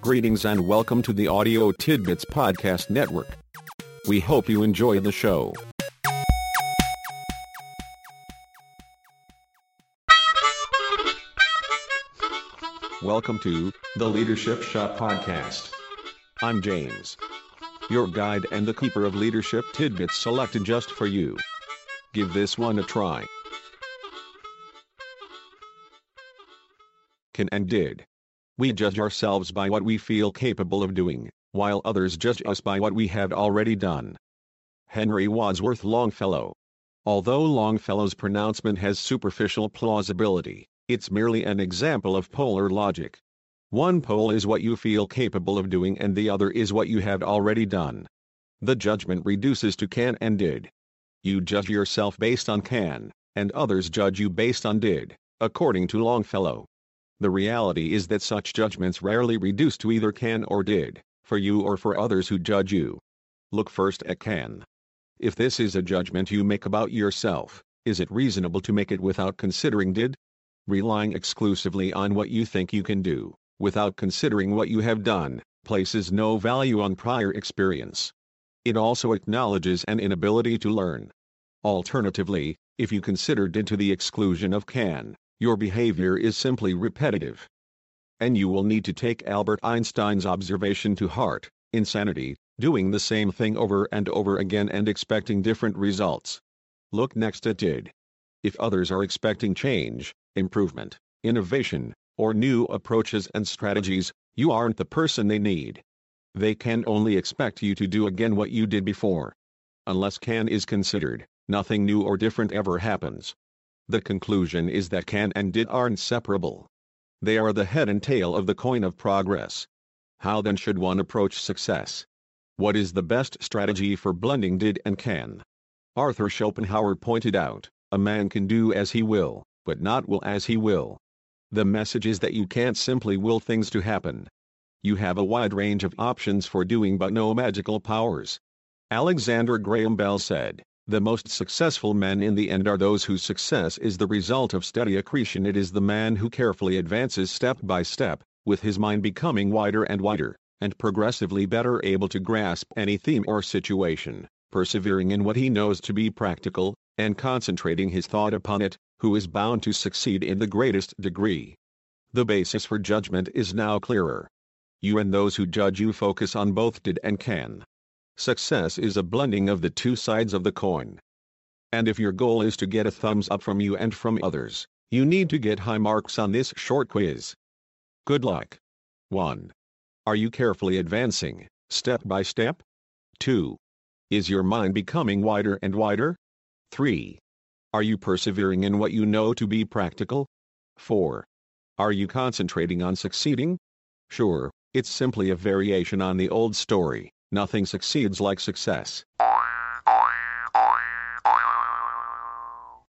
Greetings and welcome to the Audio Tidbits Podcast Network. We hope you enjoy the show. Welcome to the Leadership Shop Podcast. I'm James, your guide and the keeper of leadership tidbits selected just for you. Give this one a try. Can and did. We judge ourselves by what we feel capable of doing, while others judge us by what we have already done. Henry Wadsworth Longfellow. Although Longfellow's pronouncement has superficial plausibility, it's merely an example of polar logic. One pole is what you feel capable of doing and the other is what you have already done. The judgment reduces to can and did. You judge yourself based on can, and others judge you based on did, according to Longfellow. The reality is that such judgments rarely reduce to either can or did, for you or for others who judge you. Look first at can. If this is a judgment you make about yourself, is it reasonable to make it without considering did? Relying exclusively on what you think you can do, without considering what you have done, places no value on prior experience. It also acknowledges an inability to learn. Alternatively, if you consider did to the exclusion of can, your behavior is simply repetitive. And you will need to take Albert Einstein's observation to heart insanity, doing the same thing over and over again and expecting different results. Look next at did. If others are expecting change, improvement, innovation, or new approaches and strategies, you aren't the person they need. They can only expect you to do again what you did before. Unless can is considered, nothing new or different ever happens. The conclusion is that can and did are inseparable. They are the head and tail of the coin of progress. How then should one approach success? What is the best strategy for blending did and can? Arthur Schopenhauer pointed out, a man can do as he will, but not will as he will. The message is that you can't simply will things to happen. You have a wide range of options for doing but no magical powers. Alexander Graham Bell said, the most successful men in the end are those whose success is the result of steady accretion. It is the man who carefully advances step by step, with his mind becoming wider and wider, and progressively better able to grasp any theme or situation, persevering in what he knows to be practical, and concentrating his thought upon it, who is bound to succeed in the greatest degree. The basis for judgment is now clearer. You and those who judge you focus on both did and can. Success is a blending of the two sides of the coin. And if your goal is to get a thumbs up from you and from others, you need to get high marks on this short quiz. Good luck. 1. Are you carefully advancing, step by step? 2. Is your mind becoming wider and wider? 3. Are you persevering in what you know to be practical? 4. Are you concentrating on succeeding? Sure, it's simply a variation on the old story. Nothing succeeds like success.